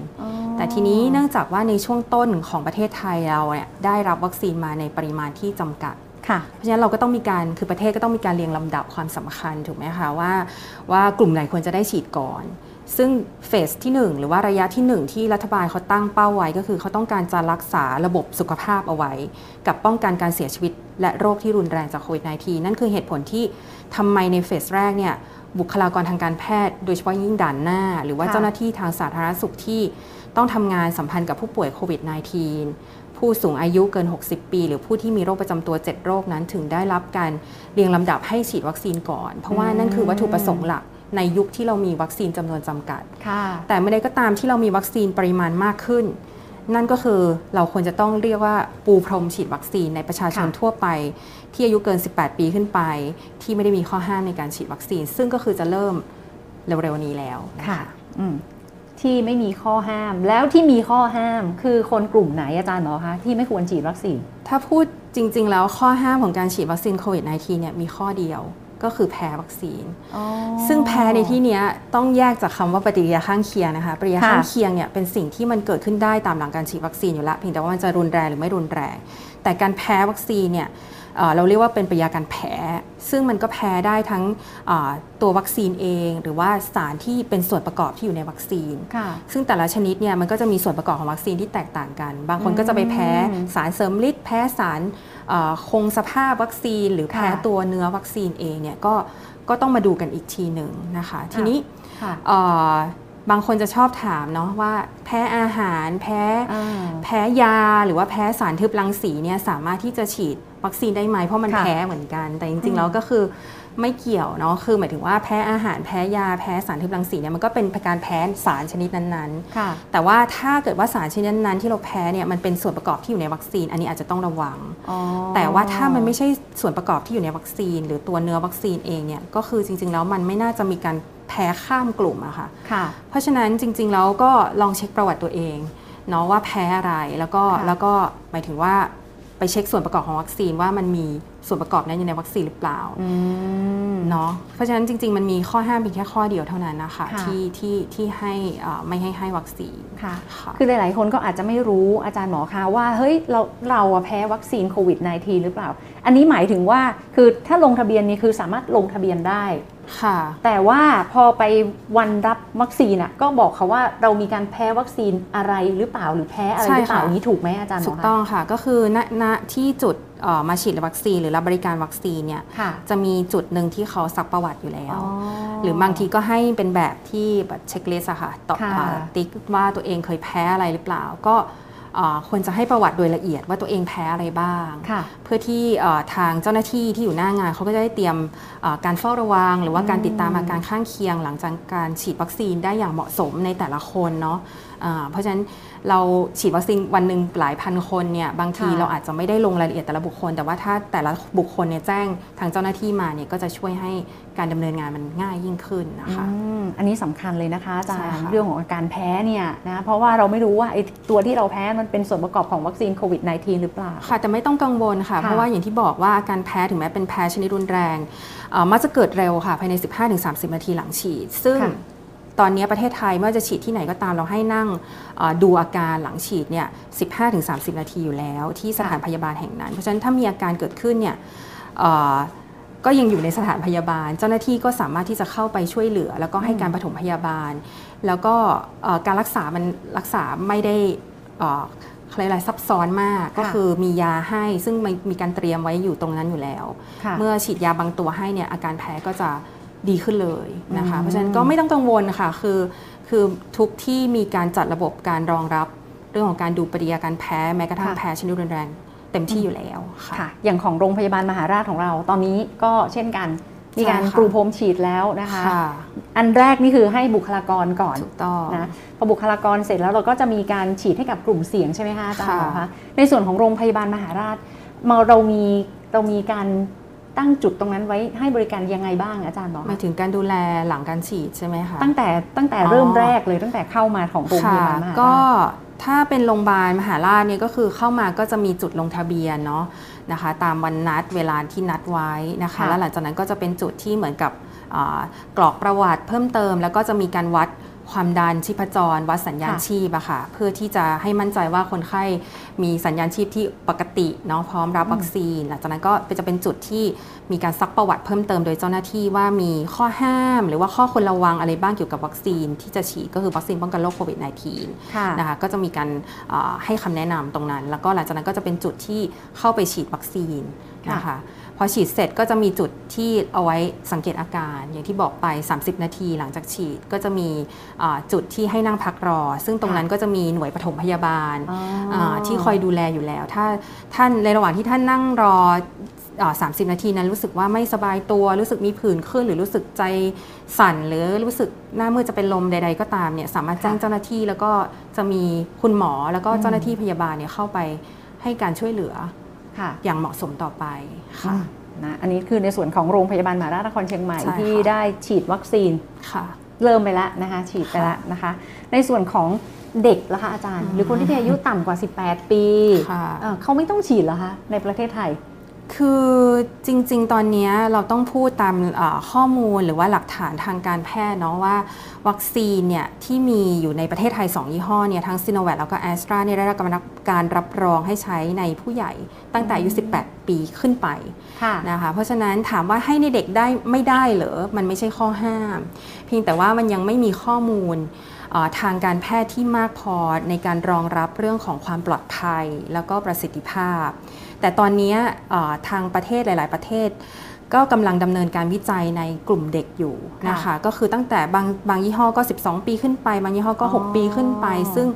Speaker 3: แต่ทีนี้เนื่องจากว่าในช่วงต้นของประเทศไทยเราเนี่ยได้รับวัคซีนมาในปริมาณที่จำกัด
Speaker 2: ค่ะ
Speaker 3: เพราะฉะนั้นเราก็ต้องมีการคือประเทศก็ต้องมีการเรียงลำดับความสำคัญถูกไหมคะว่า ว่ากลุ่มไหนควรจะได้ฉีดก่อน ซึ่งเฟสที่ 1 หรือว่าระยะที่ 1 ที่รัฐบาลเขาตั้งเป้าไว้ ก็คือเขาต้องการจะรักษาระบบสุขภาพเอาไว้ กับป้องกันการเสียชีวิต และโรคที่รุนแรงจากโควิด -19 นั่นคือเหตุผลที่ทำไมในเฟสแรกเนี่ย บุคลากรทางการแพทย์ โดยเฉพาะยิ่งด่านหน้า หรือว่า
Speaker 2: ค่ะ
Speaker 3: เจ้าหน้าที่ทางสาธารณสุขที่ต้องทำงานสัมพันธ์กับผู้ป่วยโควิด -19 ผู้สูงอายุเกิน 60 ปี หรือผู้ที่มีโรคประจำตัว 7 โรคนั้นถึงได้รับการเรียงลำดับให้ฉีดวัคซีนก่อน เพราะว่านั่นคือวัตถุประสงค์หลักในยุคที่เรามีวัคซีนจำนวนจำกัด
Speaker 2: ค่ะ
Speaker 3: แต่เมื่อใดก็ตามที่เรามีวัคซีนปริมาณมากขึ้น นั่นก็คือเราควรจะต้องเรียกว่าปูพรมฉีดวัคซีนในประชาชน
Speaker 2: ค่ะ
Speaker 3: ทั่วไป ที่อายุเกิน 18 ปีขึ้นไป ที่ไม่ได้มีข้อห้ามในการฉีดวัคซีน ซึ่งก็คือจะเริ่มเร็วๆนี้แล้วน
Speaker 2: ค่ะอืมที่ไม่มีข้อห้ามแล้วที่มีข้อห้ามคือคนกลุ่มไหนอาจารย์หมอคะที่ไม่ควรฉีดวัคซีน
Speaker 3: ถ้าพูดจริง ๆ แล้วข้อห้ามของการฉีดวัคซีนโควิด -19 เนี่ยมีข้อเดียว ก็คือแพ้วัคซีน ซึ่งแพ้ในที่เนี้ยต้องแยกจากคำว่าปฏิกิริยาข้างเคียงนะคะ ปฏิกิริยา
Speaker 2: ค่ะ
Speaker 3: ข้างเคียงเนี่ยเป็นสิ่งที่มันเกิดขึ้นได้ตามหลังการฉีดวัคซีนอยู่แล้วเพียงแต่ว่ามันจะรุนแรงหรือไม่รุนแรง แต่การแพ้วัคซีนเนี่ยเอ่อเราเรียกว่าเป็นปฏิกิริยาการแพ้ ซึ่งมันก็แพ้ได้ทั้งเอ่อตัววัคซีนเอง หรือว่าสารที่เป็นส่วนประกอบที่อยู่ในวัคซีน
Speaker 2: ค่ะ
Speaker 3: ซึ่งแต่ละชนิดเนี่ยมันก็จะมีส่วนประกอบของวัคซีนที่แตกต่างกัน บางคนก็จะไปแพ้
Speaker 2: อืม
Speaker 3: สารเสริมฤทธิ์แพ้สารเอ่อ คงสภาพวัคซีน หรือแพ้
Speaker 2: ค่ะ
Speaker 3: ตัวเนื้อวัคซีนเองเนี่ยก็ก็ต้องมาดูกันอีกทีหนึ่งนะคะ ทีนี้
Speaker 2: ค่ะ
Speaker 3: เอ่อบางคนจะชอบถามเนาะว่าแพ้อาหารแพ้
Speaker 2: อ่า
Speaker 3: แพ้ยาหรือว่าแพ้สารทึบรังสีเนี่ยสามารถที่จะฉีดวัคซีนได้ไหมเพราะมัน
Speaker 2: ค่ะ
Speaker 3: แพ้เหมือนกัน แต่จ
Speaker 2: อื
Speaker 3: ริง
Speaker 2: ม
Speaker 3: ๆแล้วก็คือ ไม่เกี่ยวเนาะคือหมายถึงว่าแพ้อาหารแพ้ยาแพ้สารทึบรังสีเนี่ยมันก็เป็นการแพ้สารชนิดนั้นๆ
Speaker 2: ค่ะ
Speaker 3: แต่ว่าถ้าเกิดว่าสารชนิดนั้นที่เราแพ้เนี่ยมันเป็นส่วนประกอบที่อยู่ในวัคซีน อันนี้อาจจะต้องระวัง
Speaker 2: อ๋อ
Speaker 3: แต่ว่าถ้ามันไม่ใช่ส่วนประกอบที่อยู่ในวัคซีน หรือตัวเนื้อวัคซีนเองเนี่ยก็คือจริง ๆ แล้วมันไม่น่าจะมีการแพ้ข้ามกลุ่มอะค่ะ
Speaker 2: ค่ะ
Speaker 3: เพราะฉะนั้นจริง ๆ แล้วก็ลองเช็คประวัติตัวเองเนาะว่าแพ้อะไรแล้วก็
Speaker 2: ค่ะ
Speaker 3: แล้วก็หมายถึงว่าไปเช็คส่วนประกอบของวัคซีนว่ามันมี ส่วนประกอบนั้นอยู่ในวัคซีนหรือเปล่า
Speaker 2: อืม
Speaker 3: เนาะเพราะฉะนั้นจริง ๆ มันมีข้อห้ามเพียงแค่ข้อเดียวเท่านั้นนะคะ
Speaker 2: ค่ะ
Speaker 3: ที่ที่ที่ให้เอ่อไม่ให้ให้วัคซีน
Speaker 2: ค่ะ
Speaker 3: ค่ะ
Speaker 2: คือหลายๆคนก็อาจจะไม่รู้อาจารย์หมอคะว่าเฮ้ยเราเราอะแพ้วัคซีนโควิด -19 หรือเปล่า อันนี้หมายถึงว่าคือถ้าลงทะเบียนนี่คือสามารถลงทะเบียนได้
Speaker 3: ค่ะ
Speaker 2: แต่ว่าพอไปวันรับวัคซีนอะก็บอกเขาว่าเรามีการแพ้วัคซีนอะไรหรือเปล่าหรือแพ้อะไรหรือเปล่า
Speaker 3: ใช่ค่ะ
Speaker 2: อย่างนี้ถูกไหมอาจารย์หมอคะถูก
Speaker 3: ต้องค่ะ ก็คือณณที่จุดเอ่อ มาฉีดวัคซีนหรือรับบริการวัคซีนเนี่ย
Speaker 2: ค่ะ
Speaker 3: จะมีจุดหนึ่งที่เขาซักประวัติอยู่แล้ว
Speaker 2: อ๋อ
Speaker 3: หรือบางทีก็ให้เป็นแบบที่แบบ checklist อะค่ะตอบ
Speaker 2: ค่ะ
Speaker 3: เอ่อติ๊กว่าตัวเองเคยแพ้อะไรหรือเปล่าก็เอ่อควรจะให้ประวัติโดยละเอียดว่าตัวเองแพ้อะไรบ้าง
Speaker 2: ค่ะ
Speaker 3: เพื่อที่เอ่อทางเจ้าหน้าที่ที่อยู่หน้างานเขาก็จะได้เตรียมเอ่อการเฝ้าระวัง หรือว่าการติดตามอาการข้างเคียง หลังจากการฉีดวัคซีนได้อย่างเหมาะสมในแต่ละคนเนาะอ่าเพราะฉะนั้น เราฉีดวัคซีนวันหนึ่งหลายพันคนเนี่ยบางที
Speaker 2: ค่ะ
Speaker 3: เราอาจจะไม่ได้ลงรายละเอียดแต่ละบุคคล แต่ว่าถ้าแต่ละบุคคลเนี่ยแจ้งทางเจ้าหน้าที่มาเนี่ยก็จะช่วยให้การดำเนินงานมันง่ายยิ่งขึ้นนะคะ
Speaker 2: อืมอันนี้สำคัญเลยนะคะอาจาร
Speaker 3: ใช่
Speaker 2: ย์
Speaker 3: ค่ะ
Speaker 2: เรื่องของอาการแพ้เนี่ยนะเพราะว่าเราไม่รู้ว่าไอ้ตัวที่เราแพ้มันเป็นส่วนประกอบของวัคซีนโควิด -19 หรือเปล่า
Speaker 3: ค่ะแต่ไม่ต้องกังวลค่ะ
Speaker 2: ค่ะ
Speaker 3: เพราะว่าอย่างที่บอกว่าอาการแพ้ถึงแม้เป็นแพ้ชนิดรุนแรงเอ่อมักจะเกิดเร็วค่ะภายใน 15-30 นาทีหลังฉีด ซึ่ง
Speaker 2: ค่ะ
Speaker 3: ตอนนี้ประเทศไทยไม่ว่าจะฉีดที่ไหนก็ตามเราให้นั่งเอ่อดูอาการหลังฉีดเนี่ย 15-30 นาทีอยู่แล้ว ที่สถานพยาบาลแห่งนั้น เพราะฉะนั้นถ้ามีอาการเกิดขึ้นเนี่ยเอ่อก็ยังอยู่ในสถานพยาบาล เจ้าหน้าที่ก็สามารถที่จะเข้าไปช่วยเหลือ แล้วก็ให้การปฐมพยาบาล แล้วก็เอ่อการรักษามันรักษาไม่ได้เอ่ออะไรยกอะไรซับซ้อนมากก็
Speaker 2: ค่ะ
Speaker 3: คือมียาให้ซึ่งมันมีการเตรียมไว้อยู่ตรงนั้นอยู่แล้ว
Speaker 2: ค่ะ
Speaker 3: เมื่อฉีดยาบางตัวให้เนี่ยอาการแพ้ก็จะ ดีขึ้นเลยนะคะ
Speaker 2: อืม
Speaker 3: เพราะฉะนั้นก็ไม่ต้องกังวลค่ะคือคือทุกที่มีการจัดระบบการรองรับเรื่องของการดูปฏิกิริยาการแพ้แม้กระทั่งแพ้ชนิดรุนแรงเต็มที่อยู่แล้วค่ะ
Speaker 2: ค่ะอย่างของโรงพยาบาลมหาราชของเราตอนนี้ก็เช่นกันมีการ
Speaker 3: ใช่ค่ะ
Speaker 2: กรูพรมฉีดแล้วนะคะ
Speaker 3: ค่ะ
Speaker 2: อันแรกนี่คือให้บุคลากรก่อน
Speaker 3: ถูกต้อง
Speaker 2: นะพอบุคลากรเสร็จแล้วเราก็จะมีการฉีดให้กับกลุ่มเสี่ยงใช่ไหมคะอาจารย์หมอ
Speaker 3: ค่ะ
Speaker 2: คะในส่วนของโรงพยาบาลมหาราชมาเรามีเรามีการ ตั้งจุดตรงนั้นไว้ให้บริการยังไงบ้างอาจารย์หมอ
Speaker 3: หมายถึงการดูแลหลังการฉีดใช่ไหมคะ
Speaker 2: ตั้งแต่ตั้งแต่
Speaker 3: อ๋อ
Speaker 2: เริ่มแรกเลยตั้งแต่เข้ามาของโรงพยาบาลมหาราช
Speaker 3: ก็ถ้าเป็นโรงพยาบาลมหาราชเนี่ยก็คือเข้ามาก็จะมีจุดลงทะเบียนเนาะนะคะ ตามวันนัดเวลาที่นัดไว้นะคะ
Speaker 2: ค่ะ
Speaker 3: แล้วหลังจากนั้นก็จะเป็นจุดที่เหมือนกับอ่ากรอกประวัติเพิ่มเติม แล้วก็จะมีการวัด ความดันชีพจร วัดสัญญาณ
Speaker 2: ค่ะ
Speaker 3: ชีพอะค่ะเพื่อที่จะให้มั่นใจว่าคนไข้มีสัญญาณชีพที่ปกติเนาะพร้อมรับวัคซีน หลังจากนั้นก็จะเป็นจุดที่มีการซักประวัติเพิ่มเติมโดยเจ้าหน้าที่ว่ามีข้อห้าม หรือว่าข้อควรระวังอะไรบ้างเกี่ยวกับวัคซีนที่จะฉีดก็คือวัคซีนป้องกันโรคโควิด -19
Speaker 2: ค่ะ
Speaker 3: นะคะก็จะมีการเอ่อให้คำแนะนำตรงนั้น แล้วก็หลังจากนั้นก็จะเป็นจุดที่เข้าไปฉีดวัคซีน
Speaker 2: ค่ะ
Speaker 3: นะคะ พอฉีดเสร็จก็จะมีจุดที่เอาไว้สังเกตอาการ อย่างที่บอกไป 30 นาทีหลังจากฉีดก็จะมีเอ่อจุดที่ให้นั่งพักรอ ซึ่งตรงนั้นก็จะมีหน่วยปฐมพยาบาล
Speaker 2: อ๋อา
Speaker 3: ที่คอยดูแลอยู่แล้ว ถ้าท่านในระหว่างที่ท่านนั่งรอเอ่อ30นาทีนั้นรู้สึกว่าไม่สบายตัวรู้สึกมีผื่นขึ้น หรือรู้สึกใจสั่นหรือรู้สึกหน้ามืดจะเป็นลมใด ๆ ก็ตามเนี่ยสามารถแจ้งเจ้าหน้าที่แล้วก็จะมีคุณหมอแล้วก็เจ้าหน้าที่พยาบาลเนี่ยเข้าไปให้การช่วยเหลือ
Speaker 2: ค่ะ
Speaker 3: อย่างเหมาะสมต่อไปค่ะ
Speaker 2: นะอันนี้คือในส่วนของโรงพยาบาลมหาราชนครเชียงใหม่
Speaker 3: ใช่ค่ะ
Speaker 2: ที่ได้ฉีดวัคซีน
Speaker 3: ค่ะ
Speaker 2: เริ่มไปแล้วนะคะฉีดไปแล้วนะคะ ในส่วนของเด็กละคะอาจารย์
Speaker 3: อืม
Speaker 2: หรือคนที่มีอายุต่ำกว่า 18 ปี
Speaker 3: ค่ะ
Speaker 2: เอ่อเขาไม่ต้องฉีดเหรอคะในประเทศไทย
Speaker 3: คือจริงๆ ตอนเนี้ยเราต้องพูดตามเอ่อข้อมูลหรือว่าหลักฐานทางการแพทย์เนาะว่า วัคซีนเนี่ยที่มีอยู่ในประเทศไทย 2 ยี่ห้อเนี่ยทั้งซีโนแวคแล้วก็แอสตราเนี่ยได้รับการรับรองให้ใช้ในผู้ใหญ่ตั้งแต่อายุ 18 ปีขึ้นไป
Speaker 2: ค่ะ
Speaker 3: นะคะเพราะฉะนั้นถามว่าให้ในเด็กได้ไม่ได้เหรอ มันไม่ใช่ข้อห้าม เพียงแต่ว่ามันยังไม่มีข้อมูลเอ่อทางการแพทย์ที่มากพอในการรองรับเรื่องของความปลอดภัย แล้วก็ประสิทธิภาพ แต่ตอนนี้เอ่อทางประเทศหลาย ๆ ประเทศ ก็กำลังดำเนินการวิจัยในกลุ่มเด็กอยู่นะคะ
Speaker 2: ค่ะ
Speaker 3: ก็คือตั้งแต่บางบางยี่ห้อก็ 12 ปีขึ้นไป บางยี่ห้อก็
Speaker 2: อ๋อ
Speaker 3: 6ปีขึ้นไป ซึ่ง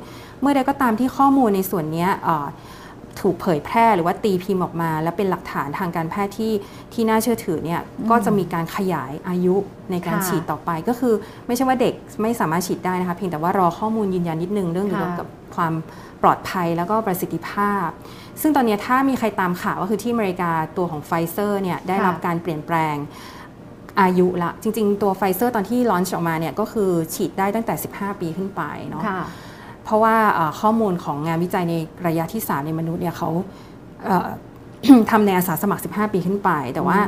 Speaker 3: เมื่อใดก็ตามที่ข้อมูลในส่วนเนี้ยเอ่อถูกเผยแพร่หรือว่าตีพิมพ์ออกมา และเป็นหลักฐานทางการแพทย์ที่ที่น่าเชื่อถือเนี่ยก็จะมีการขยายอายุในการ
Speaker 2: ค่ะ
Speaker 3: ฉีดต่อไป ก็คือไม่ใช่ว่าเด็กไม่สามารถฉีดได้นะคะเพียงแต่ว่ารอข้อมูลยืนยันนิดนึงเรื่องเกี่ยว
Speaker 2: ค่ะ
Speaker 3: กับความปลอดภัยแล้วก็ประสิทธิภาพ ซึ่งตอนนี้ถ้ามีใครตามข่าวก็คือที่อเมริกาตัวของไฟเซอร์เนี่ยได้รับการเปลี่ยนแปลงอายุละจริง ๆ ตัวไฟเซอร์ตอนที่ launch ออกมาเนี่ยก็คือฉีดได้ตั้งแต่ 15 ปีขึ้นไปเนาะ
Speaker 2: ค่ะ
Speaker 3: เพราะว่าเอ่อข้อมูลของงานวิจัยในระยะที่ 3 ในมนุษย์เนี่ยเขาเอ่อทำในอาสาสมัคร 15 ปีขึ้นไป แต่ว่า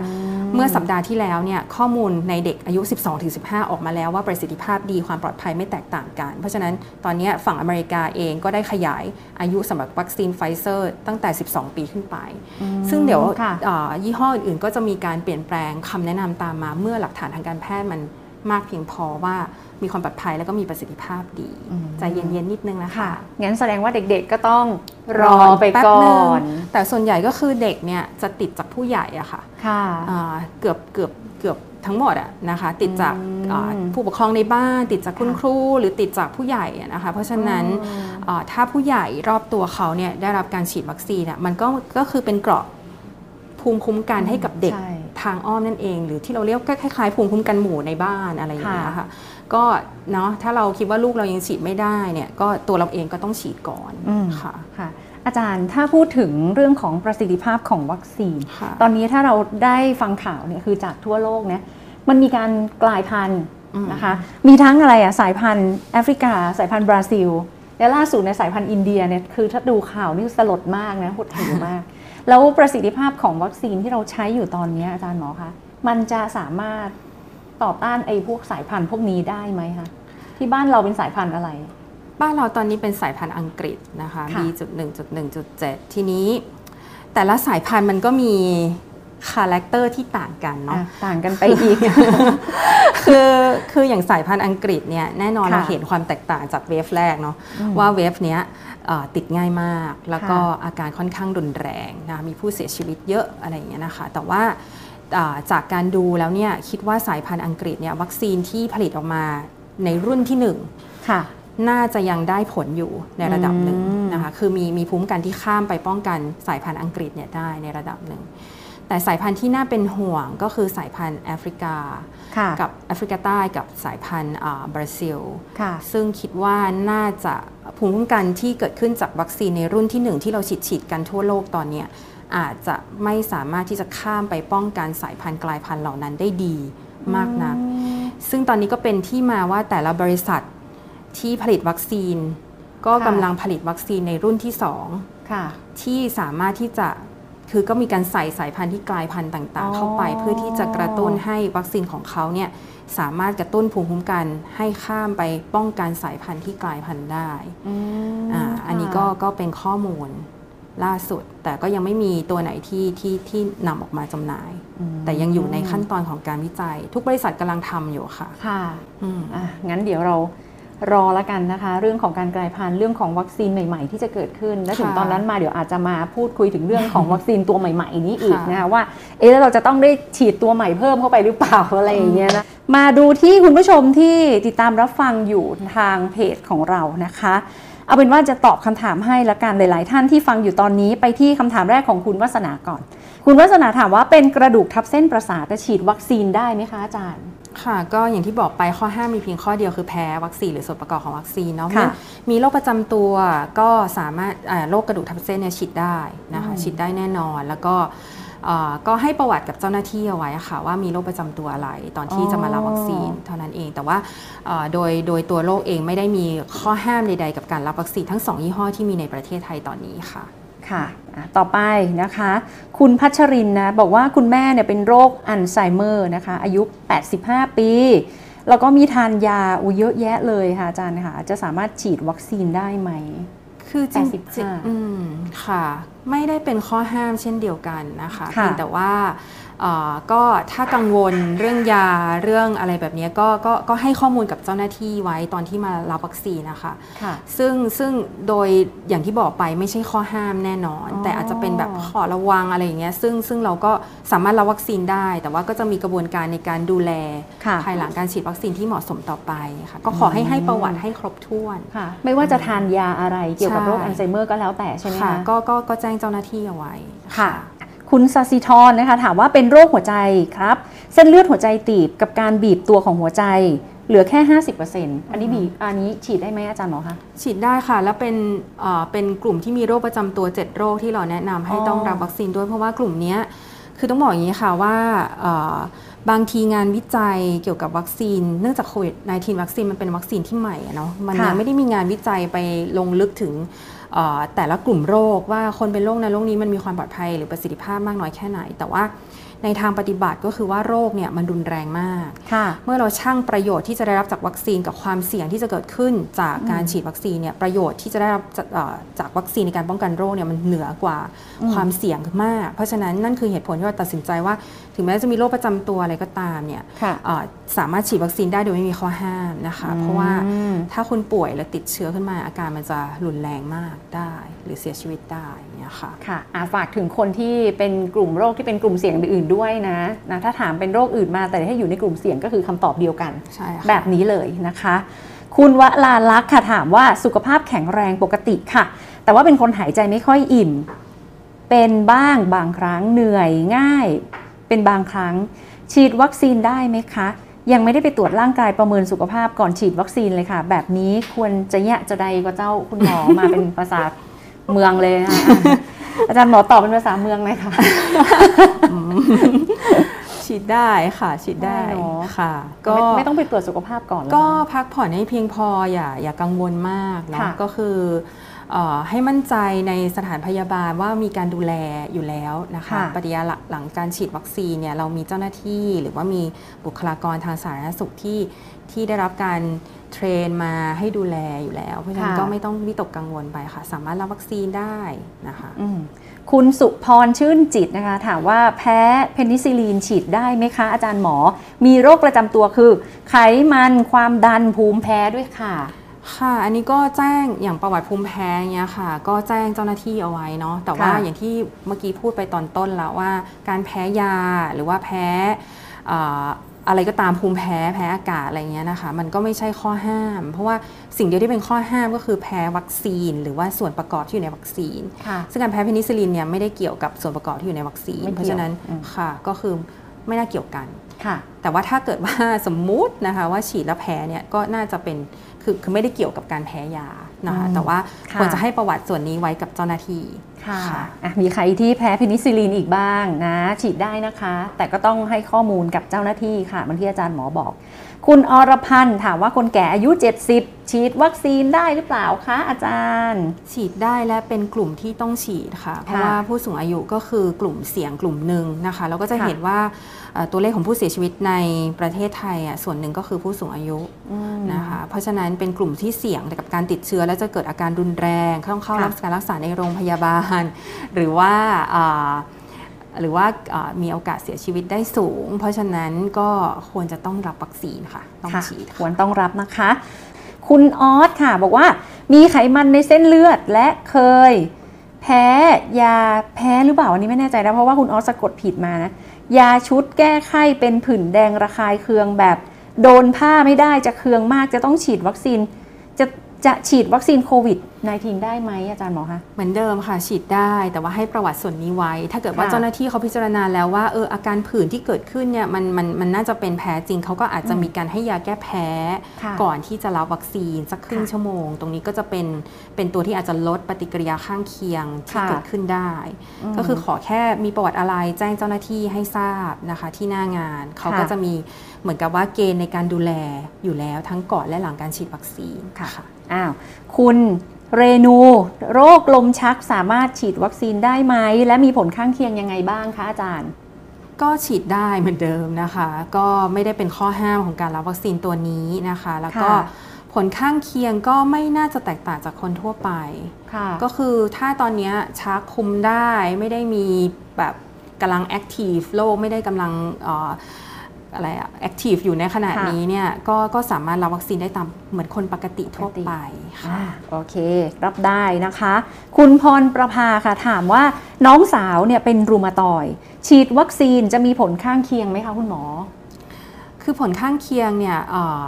Speaker 3: เมื่อสัปดาห์ที่แล้วเนี่ยข้อมูลในเด็กอายุ 12-15 ออกมาแล้วว่าประสิทธิภาพดีความปลอดภัยไม่แตกต่างกัน เพราะฉะนั้นตอนนี้ฝั่งอเมริกาเองก็ได้ขยายอายุสำหรับวัคซีนไฟเซอร์ตั้งแต่ 12 ปีขึ้นไป ซึ่งเดี๋ยว
Speaker 2: ค่ะ
Speaker 3: เอ่อยี่ห้ออื่นๆ ก็จะมีการเปลี่ยนแปลงคำแนะนำตามมา เมื่อหลักฐานทางการแพทย์มันมากเพียงพอว่า มีความปลอดภัยแล้วก็มีประสิทธิภาพดี
Speaker 2: อืม
Speaker 3: ใจเย็นๆนิดนึงนะคะ
Speaker 2: ค่ะงั้นแสดงว่าเด็กๆก็ต้องรอไป
Speaker 3: แป๊บ
Speaker 2: ก่อ
Speaker 3: นึง
Speaker 2: น
Speaker 3: แต่ส่วนใหญ่ก็คือเด็กเนี่ยจะติดจากผู้ใหญ่อะค่ะ
Speaker 2: ค่ะ
Speaker 3: อ่าเกือบเกือบเกือบทั้งหมดอะนะคะติดจาก
Speaker 2: อืม
Speaker 3: อ่าผู้ปกครองในบ้าน ติดจากคุณ
Speaker 2: ค่ะ
Speaker 3: ครูหรือติดจากผู้ใหญ่อะนะคะเพราะฉะนั้น
Speaker 2: อืม
Speaker 3: อ่าถ้าผู้ใหญ่รอบตัวเขาเนี่ยได้รับการฉีดวัคซีนอะมันก็ก็คือเป็นเกราะภูมิคุ้มกันให้กับเด็ก
Speaker 2: ใช่
Speaker 3: ทางอ้อมนั่นเอง หรือที่เราเรียกก็คล้ายๆภูมิคุ้มกันหมู่ในบ้านอะไรอย่างเงี้ย
Speaker 2: ค่ะ
Speaker 3: ค่ะก็เนาะถ้าเราคิดว่าลูกเรายังฉีดไม่ได้เนี่ยก็ตัวเราเองก็ต้องฉีดก่อน
Speaker 2: อืม
Speaker 3: ค่ะ
Speaker 2: ค่ะ อาจารย์ถ้าพูดถึงเรื่องของประสิทธิภาพของวัคซีน
Speaker 3: ค่ะ
Speaker 2: ตอนนี้ถ้าเราได้ฟังข่าวเนี่ยคือจากทั่วโลกเนี่ยมันมีการกลายพันธุ์
Speaker 3: อืม
Speaker 2: นะคะ มีทั้งอะไรอะสายพันธุ์แอฟริกา สายพันธุ์บราซิล และล่าสุดในยสายพันธุ์อินเดียเนี่ยคือถ้าดูข่าวนี่สลดมากนะหดหู่มาก แล้วประสิทธิภาพของวัคซีนที่เราใช้อยู่ตอนนี้อาจารย์หมอคะมันจะสามารถต่อต้านไอ้พวกสายพันธุ์พวกนี้ได้ไหมคะที่บ้านเราเป็นสายพันธุ์อะไร
Speaker 3: บ้านเราตอนนี้เป็นสายพันธุ์อังกฤษนะคะ
Speaker 2: ค่ะ
Speaker 3: B.1.1.7 ทีนี้ แต่ละสายพันธุ์มันก็มี character ที่ต่างกันเนาะ
Speaker 2: อะต่างกันไปอีก
Speaker 3: คือคืออย่างสายพันธุ์อังกฤษเนี่ยแน่นอน
Speaker 2: ค่ะ
Speaker 3: เราเห็นความแตกต่างจาก wave แรกเนาะ
Speaker 2: อืม
Speaker 3: ว่า wave เนี้ยเอ่อติดง่ายมาก แล้วก็
Speaker 2: ค่ะ
Speaker 3: อาการค่อนข้างรุนแรงนะมีผู้เสียชีวิตเยอะอะไรอย่างเงี้ยนะคะ แต่ว่าอ่าจากการดูแล้วเนี่ยคิดว่าสายพันธุ์อังกฤษเนี่ยวัคซีนที่ผลิตออกมาในรุ่นที่หนึ่ง
Speaker 2: ค่ะ
Speaker 3: น่าจะยังได้ผลอยู่ในระดับหนึ่ง
Speaker 2: อืม
Speaker 3: นะคะ คือมีมีภูมิคุ้มกันที่ข้ามไปป้องกันสายพันธุ์อังกฤษเนี่ยได้ในระดับหนึ่ง แต่สายพันธุ์ที่น่าเป็นห่วงก็คือสายพันธุ์แอฟริกา
Speaker 2: ค่ะ
Speaker 3: กับแอฟริกาใต้กับสายพันธุ์อ่าบราซิล
Speaker 2: ค่ะ
Speaker 3: ซึ่งคิดว่าน่าจะภูมิคุ้มกันที่เกิดขึ้นจากวัคซีนในรุ่นที่หนึ่งที่เราฉีดฉีดกันทั่วโลกตอนเนี้ยอาจจะไม่สามารถที่จะข้ามไปป้องกันสายพันธุ์กลายพันธุ์เหล่านั้นได้ดีมากนัก ซึ่งตอนนี้ก็เป็นที่มาว่าแต่ละบริษัทที่ผลิตวัคซีน ก็
Speaker 2: ค่ะ
Speaker 3: กำลังผลิตวัคซีนในรุ่นที่สอง
Speaker 2: ค่ะ
Speaker 3: ที่สามารถที่จะ คือก็มีการใส่สายพันธุ์ที่กลายพันธุ์ต่าง
Speaker 2: อ๋อ
Speaker 3: ๆเข้าไป เพื่อที่จะกระตุ้นให้วัคซีนของเขาเนี่ยสามารถกระตุ้นภูมิคุ้มกันให้ข้ามไปป้องกันสายพันธุ์ที่กลายพันธุ์ได้
Speaker 2: อืม
Speaker 3: อ่าอันนี้ก็ก็เป็นข้อมูลล่าสุด แต่ก็ยังไม่มีตัวไหนที่ที่ที่นำออกมาจำหน่าย
Speaker 2: อืม
Speaker 3: แต่ยังอยู่ในขั้นตอนของการวิจัย ทุกบริษัทกำลังทำอยู่ค่ะ
Speaker 2: ค่ะ
Speaker 3: อืม
Speaker 2: อะงั้นเดี๋ยวเรา รอละกันนะคะ เรื่องของการกลายพันธุ์เรื่องของวัคซีนใหม่ ๆ ที่จะเกิดขึ้น และถึง
Speaker 3: ค่ะ
Speaker 2: ตอนนั้นมาเดี๋ยวอาจจะมาพูดคุยถึงเรื่องของวัคซีนตัวใหม่ ๆ นี้อีก
Speaker 3: ค่ะ
Speaker 2: นะคะว่าเอ๊ะแล้วเราจะต้องได้ฉีดตัวใหม่เพิ่มเข้าไปหรือเปล่าอะไรอย่างเงี้ยนะมาดูที่คุณผู้ชมที่ติดตามรับฟังอยู่ทางเพจของเรานะคะเอาเป็นว่าจะตอบคำถามให้ละกันหลาย ๆ ท่านที่ฟังอยู่ตอนนี้ไปที่คำถามแรกของคุณวัฒนาก่อน คุณวัฒนาถามว่าเป็นกระดูกทับเส้นประสาทจะฉีดวัคซีนได้ไหมคะอาจารย์
Speaker 3: ค่ะก็อย่างที่บอกไปข้อห้ามมีเพียงข้อเดียวคือแพ้วัคซีนหรือส่วนประกอบของวัคซีนเนาะ
Speaker 2: ค่ะ
Speaker 3: มีโรคประจำตัวก็สามารถอ่าโรคกระดูกทับเส้นเนี่ยฉีดได้นะคะ
Speaker 2: อืม
Speaker 3: ฉีดได้แน่นอนแล้วก็เอ่อก็ให้ประวัติกับเจ้าหน้าที่เอาไว้ค่ะว่ามีโรคประจำตัวอะไรตอนที่จะมารับวัคซีนเท่านั้นเองแต่ว่าเอ่อโดยโดยตัวโรคเองไม่ได้มีข้อห้ามใด ๆ กับการรับวัคซีนทั้งสองยี่ห้อที่มีในประเทศไทยตอนนี้ค่ะ
Speaker 2: ค่ะอะต่อไปนะคะ คุณพัชรินนะบอกว่าคุณแม่เนี่ยเป็นโรคอัลไซเมอร์นะคะ อายุ 85 ปี แล้วก็มีทานยาอุยเยอะแยะเลยค่ะอาจารย์ค่ะจะสามารถฉีดวัคซีนได้ไหม
Speaker 3: คือจริง
Speaker 2: 85
Speaker 3: ๆอืมค่ะ ไม่ได้เป็นข้อห้ามเช่นเดียวกันนะคะ
Speaker 2: ค่ะ
Speaker 3: เพียงแต่ว่าเอ่อ ก็ถ้ากังวลเรื่องยาเรื่องอะไรแบบนี้ก็ก็ก็ให้ข้อมูลกับเจ้าหน้าที่ไว้ตอนที่มารับวัคซีนนะคะ
Speaker 2: ค่ะ
Speaker 3: ซึ่งซึ่งโดยอย่างที่บอกไปไม่ใช่ข้อห้ามแน่นอน
Speaker 2: อ๋อ
Speaker 3: แต่อาจจะเป็นแบบขอระวังอะไรอย่างเงี้ยซึ่งซึ่งเราก็สามารถรับวัคซีนได้ แต่ว่าก็จะมีกระบวนการในการดูแล
Speaker 2: ค่ะ
Speaker 3: ภายหลังการฉีดวัคซีนที่เหมาะสมต่อไปค่ะก็ขอให้ให้ประวัติให้ครบถ้วน
Speaker 2: ค่ะไม่ว่าจะทานยาอะไรเกี่ยวกับ
Speaker 3: ใช่
Speaker 2: โรคอัลไซเมอร์ก็แล้วแต่ใช่ไหม
Speaker 3: ค่ะ
Speaker 2: คะ
Speaker 3: ก็ก็ก็แจ้งเจ้าหน้าที่เอาไว้
Speaker 2: ค่ะ คุณซาซิทรนะคะถามว่าเป็นโรคหัวใจครับ เส้นเลือดหัวใจตีบกับการบีบตัวของหัวใจเหลือแค่ 50%อันนี้บีบอันนี้ฉีดได้ไหมอาจารย์หมอคะ
Speaker 3: ฉีดได้ค่ะ แล้วเป็นเอ่อเป็นกลุ่มที่มีโรคประจำตัว 7 โรคที่เราแนะนำให้
Speaker 2: อ๋อ
Speaker 3: ต้องรับวัคซีนด้วยเพราะว่ากลุ่มเนี้ยคือต้องบอกอย่างนี้ค่ะว่าเอ่อบางทีงานวิจัยเกี่ยวกับวัคซีน เนื่องจากโควิด -19 วัคซีนมันเป็นวัคซีนที่ใหม่อะเนาะมันยังไม่ได้มีงานวิจัยไปลงลึกถึงเอ่อ แต่ละกลุ่มโรคว่าคนเป็นโรคในโรคนี้มันมีความปลอดภัยหรือประสิทธิภาพมากน้อยแค่ไหน แต่ว่า ในทางปฏิบัติก็คือว่าโรคเนี่ยมันรุนแรงมาก
Speaker 2: ค่ะ
Speaker 3: เมื่อเราชั่งประโยชน์ที่จะได้รับจากวัคซีนกับความเสี่ยงที่จะเกิดขึ้นจากการฉีดวัคซีนเนี่ยประโยชน์ที่จะได้รับจากเอ่อจากวัคซีนในการป้องกันโรคเนี่ยมันเหนือกว่า
Speaker 2: อืม
Speaker 3: ความเสี่ยงมาก เพราะฉะนั้นนั่นคือเหตุผลที่เราตัดสินใจว่า ถึงแม้จะมีโรคประจำตัวอะไรก็ตามเนี่ย
Speaker 2: ค่ะ
Speaker 3: เอ่อสามารถฉีดวัคซีนได้โดยไม่มีข้อห้ามนะคะ เพราะว่า
Speaker 2: อืม
Speaker 3: ถ้าคุณป่วยแล้วติดเชื้อขึ้นมาอาการมันจะรุนแรงมากได้ หรือเสียชีวิตได้อย่างเนี่ยค่ะ
Speaker 2: ค่ะอะฝากถึงคนที่เป็นกลุ่มโรคที่เป็นกลุ่มเสี่ยงอื่นๆด้วยนะนะ ถ้าถามเป็นโรคอื่นมาแต่ถ้าอยู่ในกลุ่มเสี่ยงก็คือคำตอบเดียวกัน
Speaker 3: ใช่ค่ะ
Speaker 2: แบบนี้เลยนะคะ คุณวลาลักษณ์ค่ะถามว่าสุขภาพแข็งแรงปกติค่ะ แต่ว่าเป็นคนหายใจไม่ค่อยอิ่ม เป็นบ้างบางครั้งเหนื่อยง่าย เป็นบางครั้ง ฉีดวัคซีนได้ไหมคะ ยังไม่ได้ไปตรวจร่างกายประเมินสุขภาพก่อนฉีดวัคซีนเลยค่ะ แบบนี้ควรจะแยะจะใดกว่าเจ้าคุณหมอมาเป็นภาษาเมืองเลยค่ะ อาจารย์หมอตอบเป็นภาษาเมืองเลยค่ะ
Speaker 3: ฉีดได้ค่ะ ฉีดได้
Speaker 2: ได้เนอะ
Speaker 3: ค่ะ
Speaker 2: ก็
Speaker 3: ก็
Speaker 2: ไม่ต้องไปตรวจสุขภาพก่อนเหรอ
Speaker 3: ก็
Speaker 2: คะ
Speaker 3: พักผ่อนให้เพียงพออย่าอย่ากังวลมากเนาะ
Speaker 2: ค่ะ
Speaker 3: ก็คือเออ ให้มั่นใจในสถานพยาบาลว่ามีการดูแลอยู่แล้วนะคะ
Speaker 2: ค่ะ
Speaker 3: ปฏิกิริยาหลังหลังการฉีดวัคซีนเนี่ยเรามีเจ้าหน้าที่หรือว่ามีบุคลากรทางสาธารณสุขที่ที่ได้รับการ train มาให้ดูแลอยู่แล้ว เพราะฉะนั้น
Speaker 2: ค่ะ
Speaker 3: ก็ไม่ต้องวิตกกังวลไปค่ะ สามารถรับวัคซีนได้นะคะ
Speaker 2: อืมคุณสุพรชื่นจิตนะคะ ถามว่าแพ้เพนิซิลีนฉีดได้ไหมคะ อาจารย์หมอ มีโรคประจำตัวคือ ไขมันความดันภูมิแพ้ด้วยค่ะ
Speaker 3: ค่ะ อันนี้ก็แจ้งอย่างประวัติภูมิแพ้เงี้ยค่ะ ก็แจ้งเจ้าหน้าที่เอาไว้เนาะ แต่ว่า
Speaker 2: ค่ะ
Speaker 3: อย่างที่เมื่อกี้พูดไปตอนต้นแล้วว่า การแพ้ยาหรือว่าแพ้เอ่ออะไรก็ตามภูมิแพ้แพ้อากาศอะไรเงี้ยนะคะ มันก็ไม่ใช่ข้อห้าม เพราะว่าสิ่งเดียวที่เป็นข้อห้ามก็คือแพ้วัคซีน หรือว่าส่วนประกอบที่อยู่ในวัคซีน
Speaker 2: ค่ะ
Speaker 3: ซึ่งการแพ้เพนิซิลลินเนี่ยไม่ได้เกี่ยวกับส่วนประกอบที่อยู่ในวัคซีน
Speaker 2: ไม่เกี่ยว
Speaker 3: เพราะฉะนั้น
Speaker 2: อืม
Speaker 3: ค่ะก็คือไม่น่าเกี่ยวกัน
Speaker 2: ค่ะ
Speaker 3: แต่ว่าถ้าเกิดว่าสมมุตินะคะว่าฉีดแล้วแพ้เนี่ยก็น่าจะเป็น คือคือไม่ได้เกี่ยวกับการแพ้ยานะคะ
Speaker 2: อืม
Speaker 3: แต่ว่า
Speaker 2: ค่ะ
Speaker 3: ควรจะให้ประวัติส่วนนี้ไว้กับเจ้าหน้าที่
Speaker 2: ค่ะ
Speaker 3: ค่ะ
Speaker 2: อะมีใครที่แพ้เพนิซิลีนอีกบ้างนะ ฉีดได้นะคะ แต่ก็ต้องให้ข้อมูลกับเจ้าหน้าที่ค่ะเหมันที่อาจารย์หมอบอก คุณอรพันธ์ถามว่าคนแก่อายุ 70 ฉีดวัคซีนได้หรือเปล่าคะอาจารย์
Speaker 3: ฉีดได้และเป็นกลุ่มที่ต้องฉีดค่ะ เพราะว่าผู้สูงอายุก็คือกลุ่มเสี่ยงกลุ่มหนึ่งนะคะแล้วก็จะ
Speaker 2: ค่ะ
Speaker 3: เห็นว่าเอ่อตัวเลขของผู้เสียชีวิตในประเทศไทยอะส่วนหนึ่งก็คือผู้สูงอายุ
Speaker 2: อืม
Speaker 3: นะคะเพราะฉะนั้นเป็นกลุ่มที่เสี่ยงกับการติดเชื้อ และจะเกิดอาการรุนแรงต้องเข้า
Speaker 2: ค่ะ
Speaker 3: รับการรักษาในโรงพยาบาลหรือว่าอ่าหรือว่าอ่ามีโอกาสเสียชีวิตได้สูง เพราะฉะนั้นก็ควรจะต้องรับวัคซีนค่ะ ต้อง
Speaker 2: ค่ะ
Speaker 3: ฉีด
Speaker 2: ค
Speaker 3: ค่ะ
Speaker 2: วรต้องรับนะคะ คุณออสค่ะ บอกว่ามีไขมันในเส้นเลือดและเคย แพ้ยาแพ้หรือเปล่าอันนี้ไม่แน่ใจนะเพราะว่าคุณออสสะกดผิดมานะยาชุดแก้ไข้เป็นผื่นแดงระคายเคืองแบบ โดนผ้าไม่ได้จะเคืองมากจะต้องฉีดวัคซีน จะจะฉีดวัคซีนโควิด -19 ได้ไหมอาจารย์หมอคะ
Speaker 3: เหมือนเดิมค่ะฉีดได้แต่ว่าให้ประวัติส่วนนี้ไว้ ถ้าเกิดว่า
Speaker 2: ค่ะ
Speaker 3: เจ้าหน้าที่เขาพิจารณาแล้วว่าเอออาการผื่นที่เกิดขึ้นเนี่ยมันมันมันน่าจะเป็นแพ้จริงเขาก็อาจจะมีการให้ยาแก้แพ้
Speaker 2: ค่ะ
Speaker 3: ก่อนที่จะรับวัคซีนสักครึ่ง
Speaker 2: ค่ะ
Speaker 3: ชั่วโมง ตรงนี้ก็จะเป็นเป็นตัวที่อาจจะลดปฏิกิริยาข้างเคียงที่
Speaker 2: ค่ะ
Speaker 3: เกิดขึ้นได้
Speaker 2: ม
Speaker 3: ก็คือขอแค่มีประวัติอะไรแจ้งเจ้าหน้าที่ให้ทราบนะคะที่หน้างานเขาก็
Speaker 2: ค่ะ
Speaker 3: จะมีเหมือนกับว่าเกณฑ์ในการดูแลอยู่แล้วทั้งก่อนและหลังการฉีดวัคซีนค่ะ
Speaker 2: อ้าวคุณเรนู โรคลมชักสามารถฉีดวัคซีนได้ไหม และมีผลข้างเคียงยังไงบ้างคะอาจารย์
Speaker 3: ก็ฉีดได้เหมือนเดิมนะคะ ก็ไม่ได้เป็นข้อห้ามของการรับวัคซีนตัวนี้นะคะ แล้วก็
Speaker 2: ค่ะ
Speaker 3: ผลข้างเคียงก็ไม่น่าจะแตกต่างจากคนทั่วไป
Speaker 2: ค่ะ
Speaker 3: ก็คือถ้าตอนเนี้ยชักคุมได้ไม่ได้มีแบบกำลังแอคทีฟโรคไม่ได้กำลังเอ่ออะไรอะแอคทีฟอยู่ในขณะ
Speaker 2: ค่ะ
Speaker 3: นี้เนี่ยก็ก็สามารถรับวัคซีนได้ตามเหมือนคนปกติทั่วไปค่ะ
Speaker 2: อ่าโอเค รับได้นะคะ คุณพรประภาค่ะถามว่าน้องสาวเนี่ยเป็นรูมาตอยด์ฉีดวัคซีนจะมีผลข้างเคียงไหมคะคุณหมอ
Speaker 3: คือผลข้างเคียงเนี่ยเอ่อ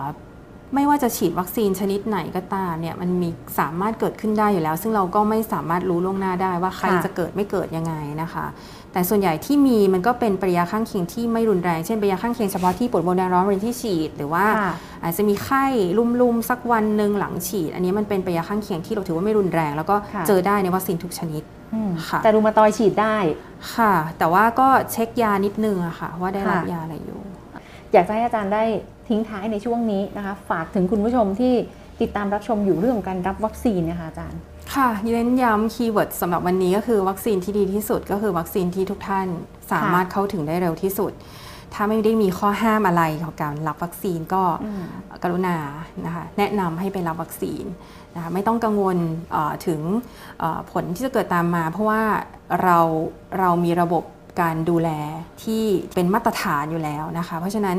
Speaker 3: ไม่ว่าจะฉีดวัคซีนชนิดไหนก็ตามเนี่ยมันมีสามารถเกิดขึ้นได้อยู่แล้ว ซึ่งเราก็ไม่สามารถรู้ล่วงหน้าได้ว่าใคร
Speaker 2: ค่ะ
Speaker 3: จะเกิดไม่เกิดยังไงนะคะ แต่ส่วนใหญ่ที่มีมันก็เป็นปริยาข้างเคียงที่ไม่รุนแรง เช่นปริยาข้างเคียงเฉพาะที่ปวดบวมแดงร้อนบริเวณที่ฉีดหรือว่า
Speaker 2: ค่ะ
Speaker 3: อาจจะมีไข้ลุ่มๆ สักวันหนึ่งหลังฉีด อันนี้มันเป็นปริยาข้างเคียงที่เราถือว่าไม่รุนแรง แล้วก็
Speaker 2: ค่ะ
Speaker 3: เจอได้ในวัคซีนทุกชนิด
Speaker 2: อืม
Speaker 3: ค่ะ
Speaker 2: แต่รูมาตอยด์ฉีดได้
Speaker 3: ค่ะ แต่ว่าก็เช็คยานิดนึงอะค่ะ ว่าได้รับ
Speaker 2: ค่ะ
Speaker 3: ยาอะไรอยู่
Speaker 2: อยากจะให้อาจารย์ได้ ทิ้งท้ายในช่วงนี้นะคะ ฝากถึงคุณผู้ชมที่ติดตามรับชมอยู่เรื่องของการรับวัคซีนนะคะอาจารย์
Speaker 3: ค่ะเน้นย้ำ keyword สำหรับวันนี้ก็คือวัคซีนที่ดีที่สุดก็คือวัคซีนที่ทุกท่านสามารถเข้าถึงได้เร็วที่สุด ถ้าไม่ได้มีข้อห้ามอะไรของการรับวัคซีนก็กรุณานะคะแนะนำให้ไปรับวัคซีนนะคะไม่ต้องกังวลถึงผลที่จะเกิดตามมา เพราะว่าเราเรามีระบบการดูแลที่เป็นมาตรฐานอยู่แล้วนะคะ เพราะฉะนั้น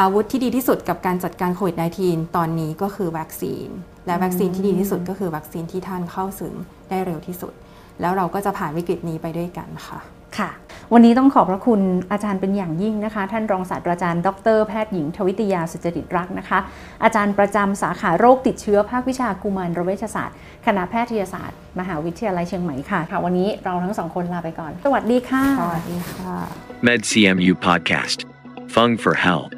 Speaker 3: อาวุธที่ดีที่สุดกับการจัดการโควิด -19 ตอนนี้ก็คือวัคซีน และวัคซีนที่ดีที่สุดก็คือวัคซีนที่ท่านเข้าถึงได้เร็วที่สุด แล้วเราก็จะผ่านวิกฤตนี้ไปด้วยกันค่ะ
Speaker 2: ค่ะ วันนี้ต้องขอบพระคุณอาจารย์เป็นอย่างยิ่งนะคะ ท่านรองศาสตราจารย์ ดรแพทย์หญิง ทวิตยาสุจริตรักษ์นะคะ อาจารย์ประจำสาขาโรคติดเชื้อภาควิชากุมารเวชศาสตร์ คณะแพทยศาสตร์ มหาวิทยาลัยเชียงใหม่ค่ะค่ะ วันนี้เราทั้งสองคนลาไปก่อน สวัสดีค่ะ
Speaker 3: สวัสดีค่ะ
Speaker 1: MedCMU Podcast. Fung for Hell.